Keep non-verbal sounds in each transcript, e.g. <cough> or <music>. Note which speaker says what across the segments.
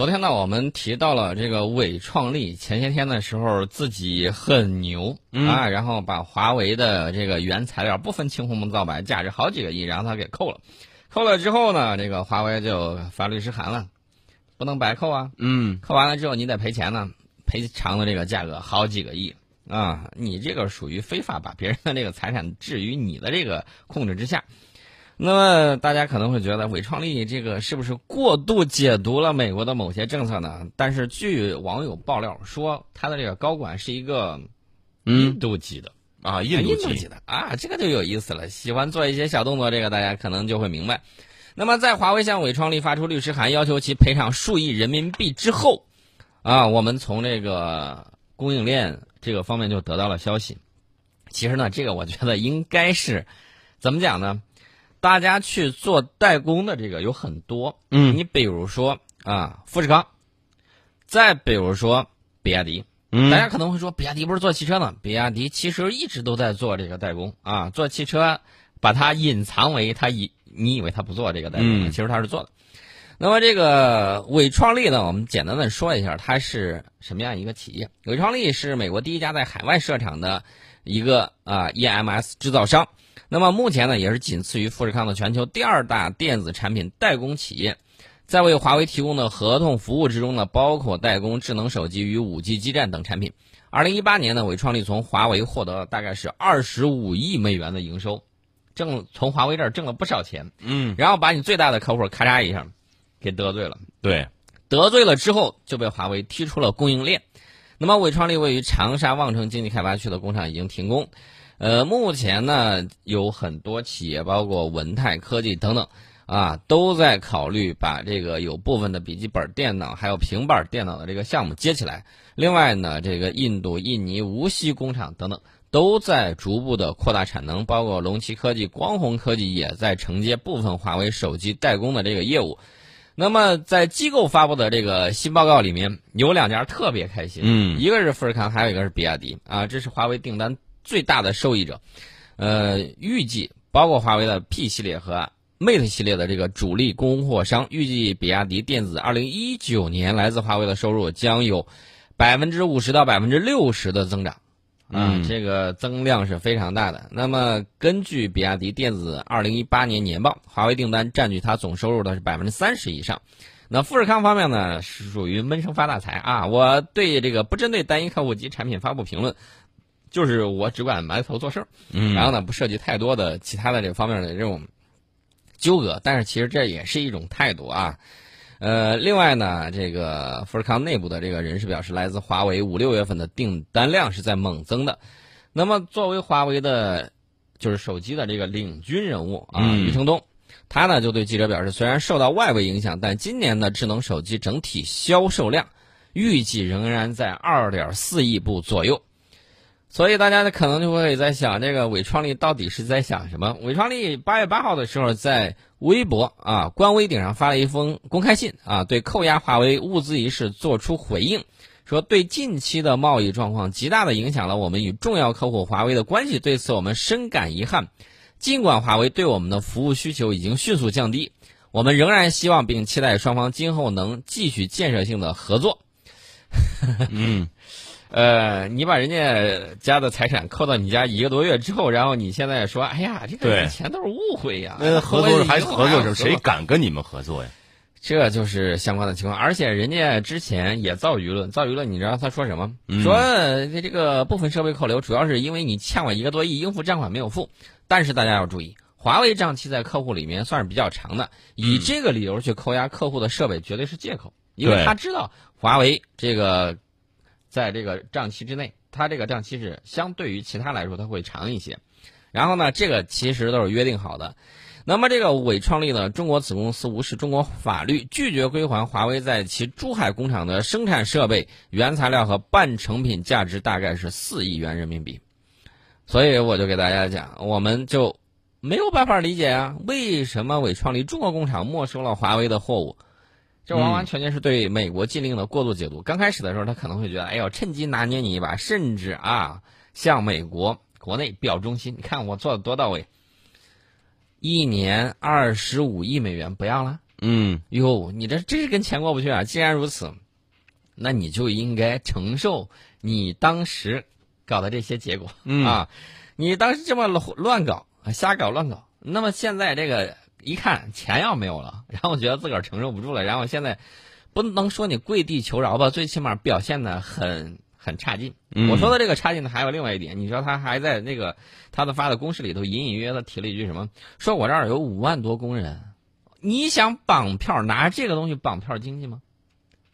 Speaker 1: 昨天呢，我们提到了这个伟创力，前些天的时候自己很牛、啊，然后把华为的这个原材料不分青红皂白，价值好几个亿，然后他给扣了。扣了之后呢，这个华为就发律师函了，不能白扣啊。
Speaker 2: 嗯，
Speaker 1: 扣完了之后你得赔钱呢，赔偿的这个价格好几个亿啊！你这个属于非法把别人的这个财产置于你的这个控制之下。那么大家可能会觉得伟创力这个是不是过度解读了美国的某些政策呢？但是据网友爆料说，他的这个高管是一个印度籍的。
Speaker 2: 啊，
Speaker 1: 印
Speaker 2: 度籍
Speaker 1: 籍的啊，这个就有意思了。喜欢做一些小动作，这个大家可能就会明白。那么，在华为向伟创力发出律师函，要求其赔偿数亿人民币之后，啊，我们从这个供应链这个方面就得到了消息。其实呢，这个我觉得应该是怎么讲呢？大家去做代工的这个有很多，
Speaker 2: 嗯，
Speaker 1: 你比如说啊，富士康，再比如说比亚迪，
Speaker 2: 嗯，
Speaker 1: 大家可能会说，比亚迪不是做汽车的，比亚迪其实一直都在做这个代工。啊，做汽车，把它隐藏为它以你以为它不做这个代工，
Speaker 2: 嗯，
Speaker 1: 其实它是做的。那么这个伟创力呢，我们简单的说一下，它是什么样一个企业？伟创力是美国第一家在海外设厂的一个啊 EMS 制造商。那么目前呢，也是仅次于富士康的全球第二大电子产品代工企业。在为华为提供的合同服务之中呢，包括代工智能手机与五 G 基站等产品。二零一八年呢，伟创力从华为获得了大概是二十五亿美元的营收，挣从华为这儿挣了不少钱。
Speaker 2: 嗯，
Speaker 1: 然后把你最大的客户咔嚓一下给得罪了。
Speaker 2: 对，
Speaker 1: 得罪了之后就被华为踢出了供应链。那么伟创力位于长沙望城经济开发区的工厂已经停工。呃，目前呢有很多企业，包括文泰科技等等。啊，都在考虑把这个有部分的笔记本电脑还有平板电脑的这个项目接起来。另外呢，这个印度、印尼、无锡工厂等等都在逐步的扩大产能，包括龙旗科技、光弘科技也在承接部分华为手机代工的这个业务。那么在机构发布的这个新报告里面，有两家特别开心，
Speaker 2: 嗯，
Speaker 1: 一个是富士康，还有一个是比亚迪啊，这是华为订单最大的受益者。呃，预计包括华为的 P 系列和。Mate 系列的这个主力供货商预计，比亚迪电子二零一九年来自华为的收入将有百分之五十到百分之六十的增长，嗯，这个增量是非常大的。那么，根据比亚迪电子二零一八年年报，华为订单占据它总收入的是百分之三十以上。那富士康方面呢，是属于闷声发大财啊！我对这个不针对单一客户及产品发布评论，就是我只管埋头做事儿，
Speaker 2: 嗯，
Speaker 1: 然后呢，不涉及太多的其他的这方面的这种。纠葛，但是其实这也是一种态度啊。呃，另外呢，这个富士康内部的这个人士表示，来自华为五六月份的订单量是在猛增的。那么，作为华为的，就是手机的这个领军人物啊，余承东，他呢就对记者表示，虽然受到外围影响，但今年的智能手机整体销售量预计仍然在二点四亿部左右。所以大家呢可能就会在想，这个伟创力到底是在想什么？伟创力八月八号的时候在微博啊官微顶上发了一封公开信啊，对扣押华为物资一事做出回应，说对近期的贸易状况极大的影响了我们与重要客户华为的关系，对此我们深感遗憾。尽管华为对我们的服务需求已经迅速降低，我们仍然希望并期待双方今后能继续建设性的合作。<laughs>
Speaker 2: 嗯。
Speaker 1: 呃，你把人家家的财产扣到你家一个多月之后，然后你现在说，哎呀，这个以前都是误会呀。
Speaker 2: 那合作还
Speaker 1: 合
Speaker 2: 作什么？谁敢跟你们合作呀？
Speaker 1: 这就是相关的情况。而且人家之前也造舆论，造舆论，你知道他说什么？
Speaker 2: 嗯、
Speaker 1: 说这个部分设备扣留，主要是因为你欠我一个多亿应付账款没有付。但是大家要注意，华为账期在客户里面算是比较长的，以这个理由去扣押客户的设备，绝对是借口，因为他知道华为这个。在这个账期之内，它这个账期是相对于其他来说，它会长一些。然后呢，这个其实都是约定好的。那么这个伟创力呢，中国子公司无视中国法律，拒绝归还华为在其珠海工厂的生产设备、原材料和半成品，价值大概是四亿元人民币。所以我就给大家讲，我们就没有办法理解啊，为什么伟创力中国工厂没收了华为的货物？这完完全全是对美国禁令的过度解读。刚开始的时候，他可能会觉得，哎呦，趁机拿捏你一把，甚至啊，向美国国内表忠心。你看我做的多到位，一年二十五亿美元不要了，
Speaker 2: 嗯
Speaker 1: 哟，你这真是跟钱过不去啊！既然如此，那你就应该承受你当时搞的这些结果、
Speaker 2: 嗯
Speaker 1: 啊！你当时这么乱搞、瞎搞、乱搞，那么现在这个一看钱要没有了，然后我觉得自个儿承受不住了，然后现在不能说你跪地求饶吧，最起码表现的很很差劲。
Speaker 2: 嗯
Speaker 1: 我说的这个差劲呢，还有另外一点，你知道他还在那个他的发的公示里头隐隐约约的提了一句什么？说我这儿有五万多工人，你想绑票拿这个东西绑票经济吗？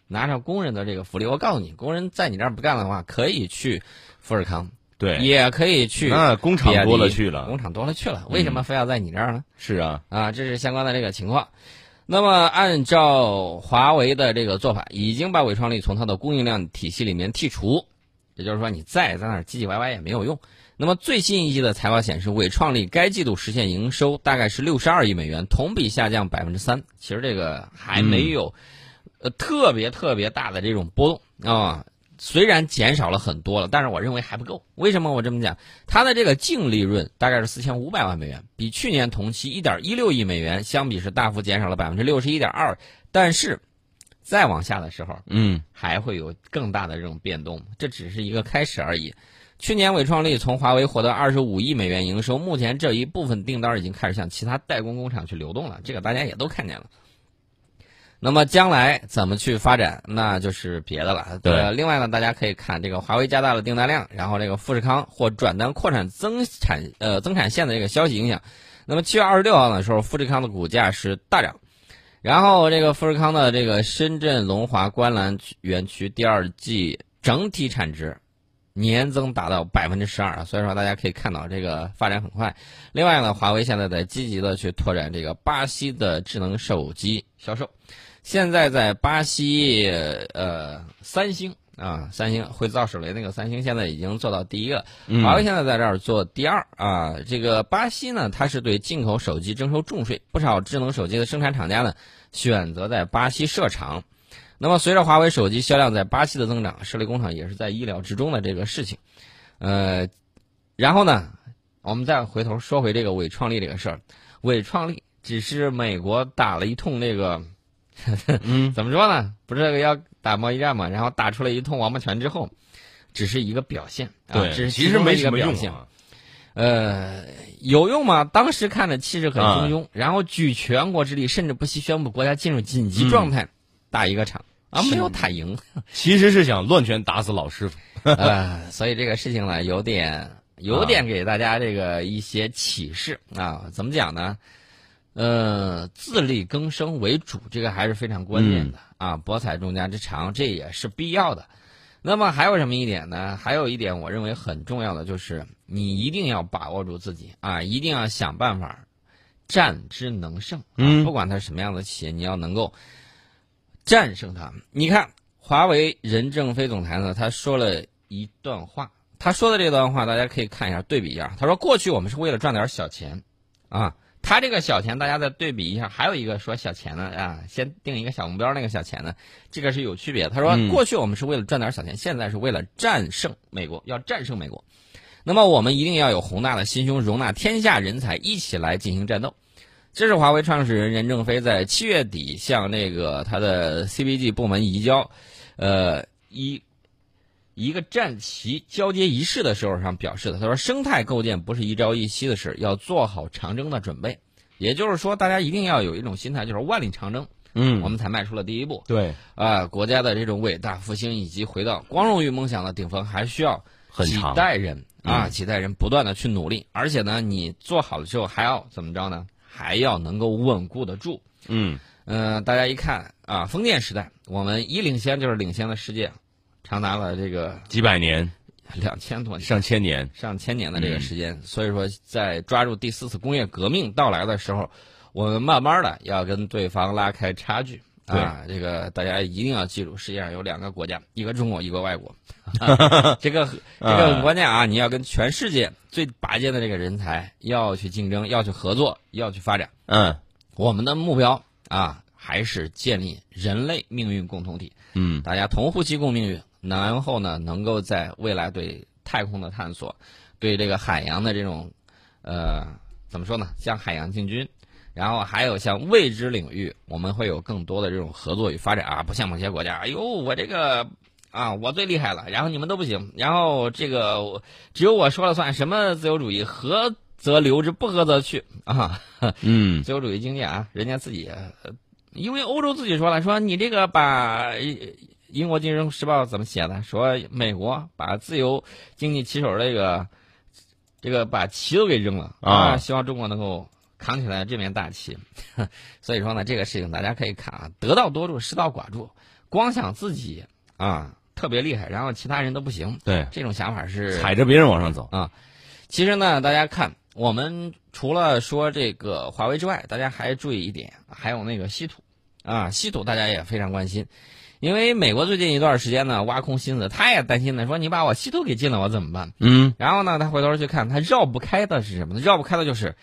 Speaker 1: 拿上工人的这个福利，我告诉你，工人在你这儿不干的话，可以去富士康，
Speaker 2: 对，
Speaker 1: 也可以去
Speaker 2: 那工厂多了去了
Speaker 1: 工厂多了去了，为什么非要在你这儿呢？
Speaker 2: 是啊，
Speaker 1: 啊，这是相关的这个情况。那么，按照华为的这个做法，已经把伟创力从它的供应量体系里面剔除，也就是说，你再在那儿唧唧歪歪也没有用。那么最新一季的财报显示，伟创力该季度实现营收大概是六十二亿美元，同比下降百分之三。其实这个还没有、呃特别特别大的这种波动啊。虽然减少了很多了，但是我认为还不够。为什么我这么讲？它的这个净利润大概是四千五百万美元，比去年同期一点一六亿美元相比是大幅减少了百分之六十一点二。但是再往下的时候，
Speaker 2: 嗯
Speaker 1: 还会有更大的这种变动，这只是一个开始而已。去年伟创力从华为获得二十五亿美元营收，目前这一部分订单已经开始向其他代工工厂去流动了，这个大家也都看见了。那么将来怎么去发展，那就是别的了。
Speaker 2: 对
Speaker 1: 呃另外呢，大家可以看这个华为加大了订单量，然后这个富士康或转单扩产增产呃增产线的这个消息影响。那么七月二十六号的时候，富士康的股价是大涨，然后这个富士康的这个深圳龙华观澜区园区第二季整体产值年增达到百分之十二，所以说大家可以看到这个发展很快。另外呢，华为现在在积极的去拓展这个巴西的智能手机销售，现在在巴西呃三星啊三星会造手雷那个三星现在已经做到第一个，
Speaker 2: 嗯
Speaker 1: 华为现在在这儿做第二啊。这个巴西呢，它是对进口手机征收重税，不少智能手机的生产厂家呢选择在巴西设厂。那么，随着华为手机销量在巴西的增长，设立工厂也是在意料之中的这个事情。呃，然后呢，我们再回头说回这个伪创立这个事儿，伪创立只是美国打了一通那个，
Speaker 2: 嗯 <laughs>
Speaker 1: 怎么说呢？不是这个要打贸易战嘛？然后打出了一通王八拳之后，只是一个表现，啊、
Speaker 2: 对，
Speaker 1: 只是
Speaker 2: 其
Speaker 1: 中
Speaker 2: 没什么用
Speaker 1: 个表现。
Speaker 2: 啊。
Speaker 1: 呃，有用吗？当时看着气势很汹汹，然后举全国之力，甚至不惜宣布国家进入紧急状态，打一个场啊，没有打赢。<laughs>
Speaker 2: 其实是想乱拳打死老师傅。
Speaker 1: 呃，所以这个事情呢，有点有点给大家这个一些启示啊。怎么讲呢？呃，自力更生为主，这个还是非常关键的、啊。博采众家之长，这也是必要的。那么还有什么一点呢？还有一点我认为很重要的就是，你一定要把握住自己啊，一定要想办法战之能胜。啊、
Speaker 2: 嗯
Speaker 1: 不管它是什么样的企业，你要能够战胜它。你看，华为任正非总裁呢，他说了一段话，他说的这段话大家可以看一下，对比一下。他说，过去我们是为了赚点小钱，啊。他这个小钱，大家再对比一下，还有一个说小钱呢啊，先定一个小目标，那个小钱呢，这个是有区别。他说，
Speaker 2: 嗯
Speaker 1: 过去我们是为了赚点小钱，现在是为了战胜美国，要战胜美国。那么我们一定要有宏大的心胸，容纳天下人才一起来进行战斗。这是华为创始人任正非在七月底向那个他的 CBG 部门移交，呃一一个战旗交接仪式的时候上表示的。他说，生态构建不是一朝一夕的事，要做好长征的准备。也就是说，大家一定要有一种心态，就是万里长征，
Speaker 2: 嗯
Speaker 1: 我们才迈出了第一步。
Speaker 2: 对，
Speaker 1: 啊、国家的这种伟大复兴以及回到光荣与梦想的顶峰，还需要几代人啊，
Speaker 2: 嗯
Speaker 1: 几代人不断的去努力，而且呢，你做好了之后还要怎么着呢？还要能够稳固得住。
Speaker 2: 嗯
Speaker 1: 嗯、大家一看啊，封建时代，我们一领先就是领先了世界，长达了这个
Speaker 2: 几百年、
Speaker 1: 两千多年。
Speaker 2: 上千年，
Speaker 1: 上千年的这个时间，所以说在抓住第四次工业革命到来的时候，我们慢慢的要跟对方拉开差距。啊，这个大家一定要记住，世界上有两个国家，一个中国，一个外国。<laughs> 啊这个这个很关键啊！你要跟全世界最拔尖的这个人才要去竞争，要去合作，要去发展。
Speaker 2: 嗯
Speaker 1: 我们的目标啊，还是建立人类命运共同体。
Speaker 2: 嗯
Speaker 1: 大家同呼吸共命运，然后呢，能够在未来对太空的探索，对这个海洋的这种，呃，怎么说呢？向海洋进军，然后还有像未知领域，我们会有更多的这种合作与发展啊，不像某些国家，哎呦，我这个啊，我最厉害了，然后你们都不行，然后这个只有我说了算，什么自由主义，合则留之，不合则去啊。
Speaker 2: 嗯，
Speaker 1: 自由主义经济啊，人家自己，呃因为欧洲自己说了，说你这个把英国金融时报怎么写的？说美国把自由经济旗手这个这个把旗都给扔了
Speaker 2: 啊
Speaker 1: 希望中国能够扛起来这面大旗。<laughs> 所以说呢，这个事情大家可以看啊，得道多助，失道寡助，光想自己啊特别厉害，然后其他人都不行，
Speaker 2: 对，
Speaker 1: 这种想法是
Speaker 2: 踩着别人往上走啊。
Speaker 1: 其实呢，大家看，我们除了说这个华为之外，大家还注意一点，还有那个稀土，啊，稀土大家也非常关心，因为美国最近一段时间呢，挖空心思，他也担心呢，说你把我稀土给禁了，我怎么办？
Speaker 2: 嗯
Speaker 1: 然后呢，他回头去看，他绕不开的是什么呢？绕不开的就是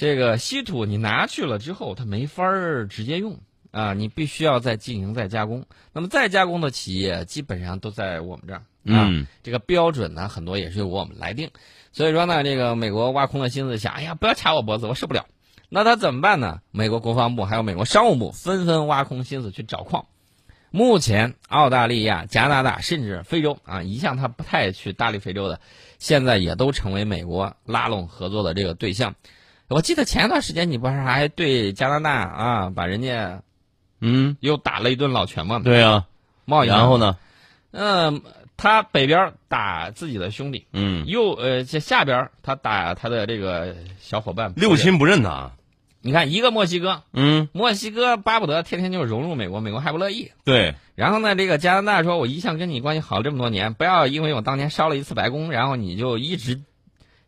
Speaker 1: 这个稀土，你拿去了之后，它没法儿直接用啊，你必须要再进行再加工。那么再加工的企业基本上都在我们这儿啊，
Speaker 2: 嗯
Speaker 1: 这个标准呢，很多也是由我们来定。所以说呢，这个美国挖空了心思想，哎呀，不要掐我脖子，我受不了。那他怎么办呢？美国国防部还有美国商务部纷纷挖空心思去找矿。目前，澳大利亚、加拿大甚至非洲啊，一向他不太去搭理非洲的，现在也都成为美国拉拢合作的这个对象。我记得前一段时间你不是还对加拿大啊，把人家
Speaker 2: 嗯，
Speaker 1: 又打了一顿老拳吗？
Speaker 2: 对啊。
Speaker 1: 贸易
Speaker 2: 然后呢？
Speaker 1: 嗯，他北边打自己的兄弟，
Speaker 2: 嗯，
Speaker 1: 又呃这下边他打他的这个小伙伴。
Speaker 2: 六亲不认呐。
Speaker 1: 你看一个墨西哥，
Speaker 2: 嗯，
Speaker 1: 墨西哥巴不得天天就融入美国，美国还不乐意。
Speaker 2: 对，
Speaker 1: 然后呢，这个加拿大说，我一向跟你关系好这么多年，不要因为我当年烧了一次白宫，然后你就一直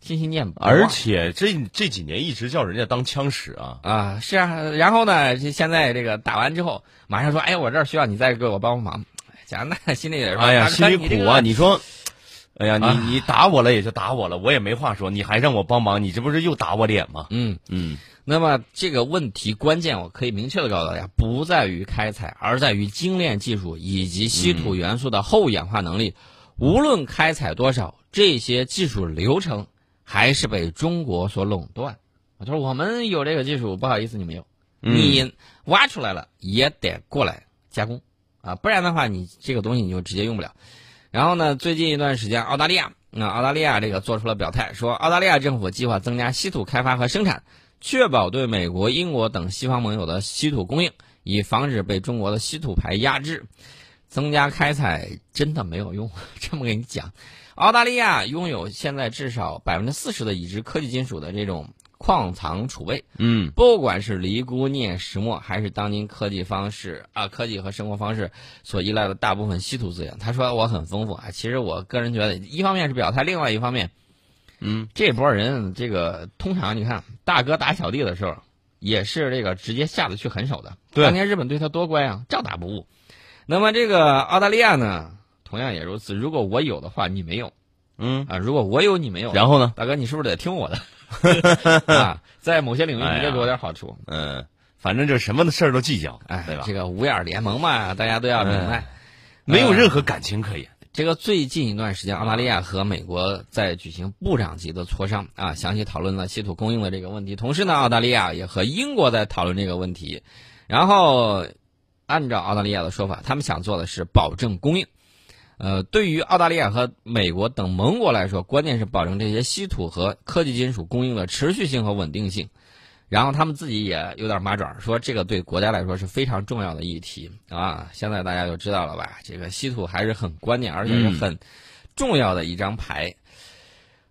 Speaker 1: 心心念不忘。
Speaker 2: 而且这这几年一直叫人家当枪使啊。
Speaker 1: 啊，是啊，然后呢，这现在这个打完之后，马上说，哎，我这儿需要你再给我帮帮忙。加拿大心里也是，
Speaker 2: 哎呀，心里苦啊！你说，哎呀，
Speaker 1: 啊
Speaker 2: 你你打我了也就打我了，我也没话说，你还让我帮忙，你这不是又打我脸吗？
Speaker 1: 嗯，
Speaker 2: 嗯
Speaker 1: 那么这个问题关键，我可以明确的告诉大家，不在于开采，而在于精炼技术以及稀土元素的后氧化能力。无论开采多少，这些技术流程还是被中国所垄断。啊，就是我们有这个技术，不好意思，你没有，
Speaker 2: 嗯
Speaker 1: 你挖出来了也得过来加工啊，不然的话，你这个东西你就直接用不了。然后呢，最近一段时间，澳大利亚，那、澳大利亚这个做出了表态，说澳大利亚政府计划增加稀土开发和生产，确保对美国、英国等西方盟友的稀土供应，以防止被中国的稀土牌压制。增加开采真的没有用，<laughs> 这么跟你讲，澳大利亚拥有现在至少百分之四十的已知科技金属的这种矿藏储备，
Speaker 2: 嗯
Speaker 1: 不管是离钴、镍、石墨，还是当今科技方式啊，科技和生活方式所依赖的大部分稀土资源，他说我很丰富啊。其实我个人觉得，一方面是表态，另外一方面，
Speaker 2: 嗯，
Speaker 1: 这波人这个通常你看大哥打小弟的时候，也是这个直接下得去狠手的。
Speaker 2: 对
Speaker 1: 当年日本对他多乖啊，照打不误。那么这个澳大利亚呢，同样也如此。如果我有的话，你没有
Speaker 2: 嗯，
Speaker 1: 啊；如果我有，你没有，
Speaker 2: 然后呢？
Speaker 1: 大哥，你是不是得听我的 <laughs> 啊？在某些领域，你得给我点好处。
Speaker 2: 嗯，反正就什么的事儿都计较，
Speaker 1: 哎，
Speaker 2: 对吧？
Speaker 1: 这个五眼联盟嘛，大家都要明白。
Speaker 2: 没有任何感情可言。
Speaker 1: 这个最近一段时间，澳大利亚和美国在举行部长级的磋商啊，详细讨论了稀土供应的这个问题。同时呢，澳大利亚也和英国在讨论这个问题。然后，按照澳大利亚的说法，他们想做的是保证供应。呃，对于澳大利亚和美国等盟国来说，关键是保证这些稀土和科技金属供应的持续性和稳定性。然后他们自己也有点麻爪，说这个对国家来说是非常重要的议题啊。现在大家就知道了吧？这个稀土还是很关键，而且是很重要的一张牌。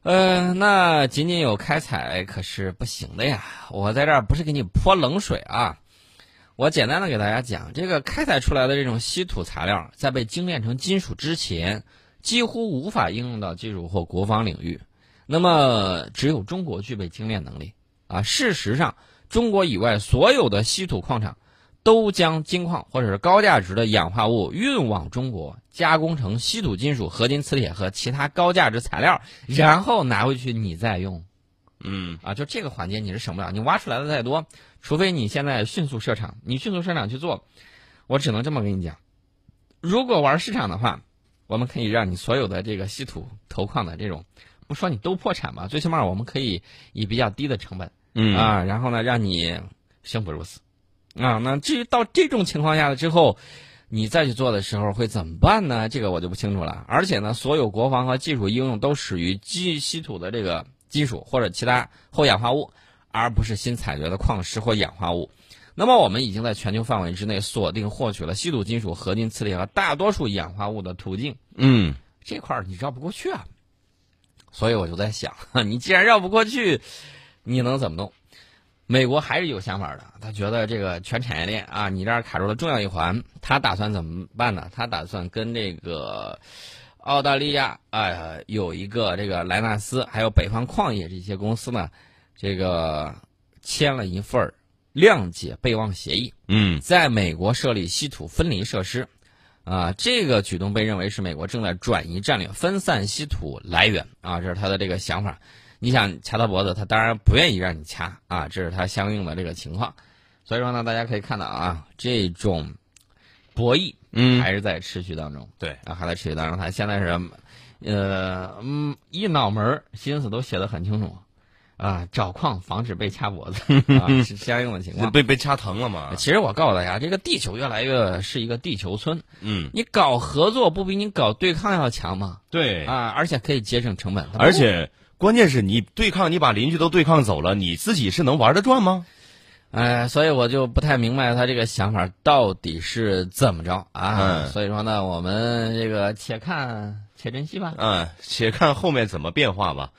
Speaker 1: 呃，那仅仅有开采可是不行的呀。我在这儿不是给你泼冷水啊，我简单的给大家讲，这个开采出来的这种稀土材料，在被精炼成金属之前，几乎无法应用到技术或国防领域。那么，只有中国具备精炼能力啊。事实上，中国以外所有的稀土矿场都将金矿或者是高价值的氧化物运往中国，加工成稀土金属、合金磁铁和其他高价值材料，然后拿回去你再用。
Speaker 2: 嗯
Speaker 1: 啊，就这个环节你是省不了，你挖出来的再多，除非你现在迅速设厂，你迅速设厂去做，我只能这么跟你讲，如果玩市场的话，我们可以让你所有的这个稀土投矿的这种，不说你都破产吧，最起码我们可以以比较低的成本
Speaker 2: 嗯
Speaker 1: 啊，然后呢，让你生不如死啊。那至于到这种情况下了之后，你再去做的时候会怎么办呢？这个我就不清楚了。而且呢，所有国防和技术应用都属于基稀土的这个金属或者其他后氧化物，而不是新采掘的矿石或氧化物。那么我们已经在全球范围之内锁定获取了稀土金属、合金磁铁和大多数氧化物的途径。
Speaker 2: 嗯
Speaker 1: 这块儿你绕不过去啊。所以我就在想，<laughs> 你既然绕不过去，你能怎么弄？美国还是有想法的，他觉得这个全产业链啊，你这儿卡住了重要一环，他打算怎么办呢？他打算跟这个澳大利亚啊、呃有一个这个莱纳斯，还有北方矿业这些公司呢，这个签了一份谅解备忘协议。
Speaker 2: 嗯
Speaker 1: 在美国设立稀土分离设施，啊，这个举动被认为是美国正在转移战略，分散稀土来源啊，这是他的这个想法。你想掐他脖子，他当然不愿意让你掐啊，这是他相应的这个情况。所以说呢，大家可以看到啊，这种博弈
Speaker 2: 嗯，
Speaker 1: 还是在持续当中。
Speaker 2: 对
Speaker 1: 啊，还在持续当中。他现在是，呃，嗯，一脑门儿心思都写得很清楚，啊，找矿防止被掐脖子 <laughs> 啊，是相应的情况。<laughs>
Speaker 2: 被被掐疼了嘛？
Speaker 1: 其实我告诉大家，这个地球越来越是一个地球村。
Speaker 2: 嗯，
Speaker 1: 你搞合作不比你搞对抗要强吗？
Speaker 2: 对，
Speaker 1: 啊，而且可以节省成本。
Speaker 2: 而且关键是你对抗，你把邻居都对抗走了，你自己是能玩得转吗？
Speaker 1: 哎，所以我就不太明白他这个想法到底是怎么着啊。
Speaker 2: 嗯
Speaker 1: 所以说呢，我们这个且看且珍惜吧。
Speaker 2: 嗯，且看后面怎么变化吧。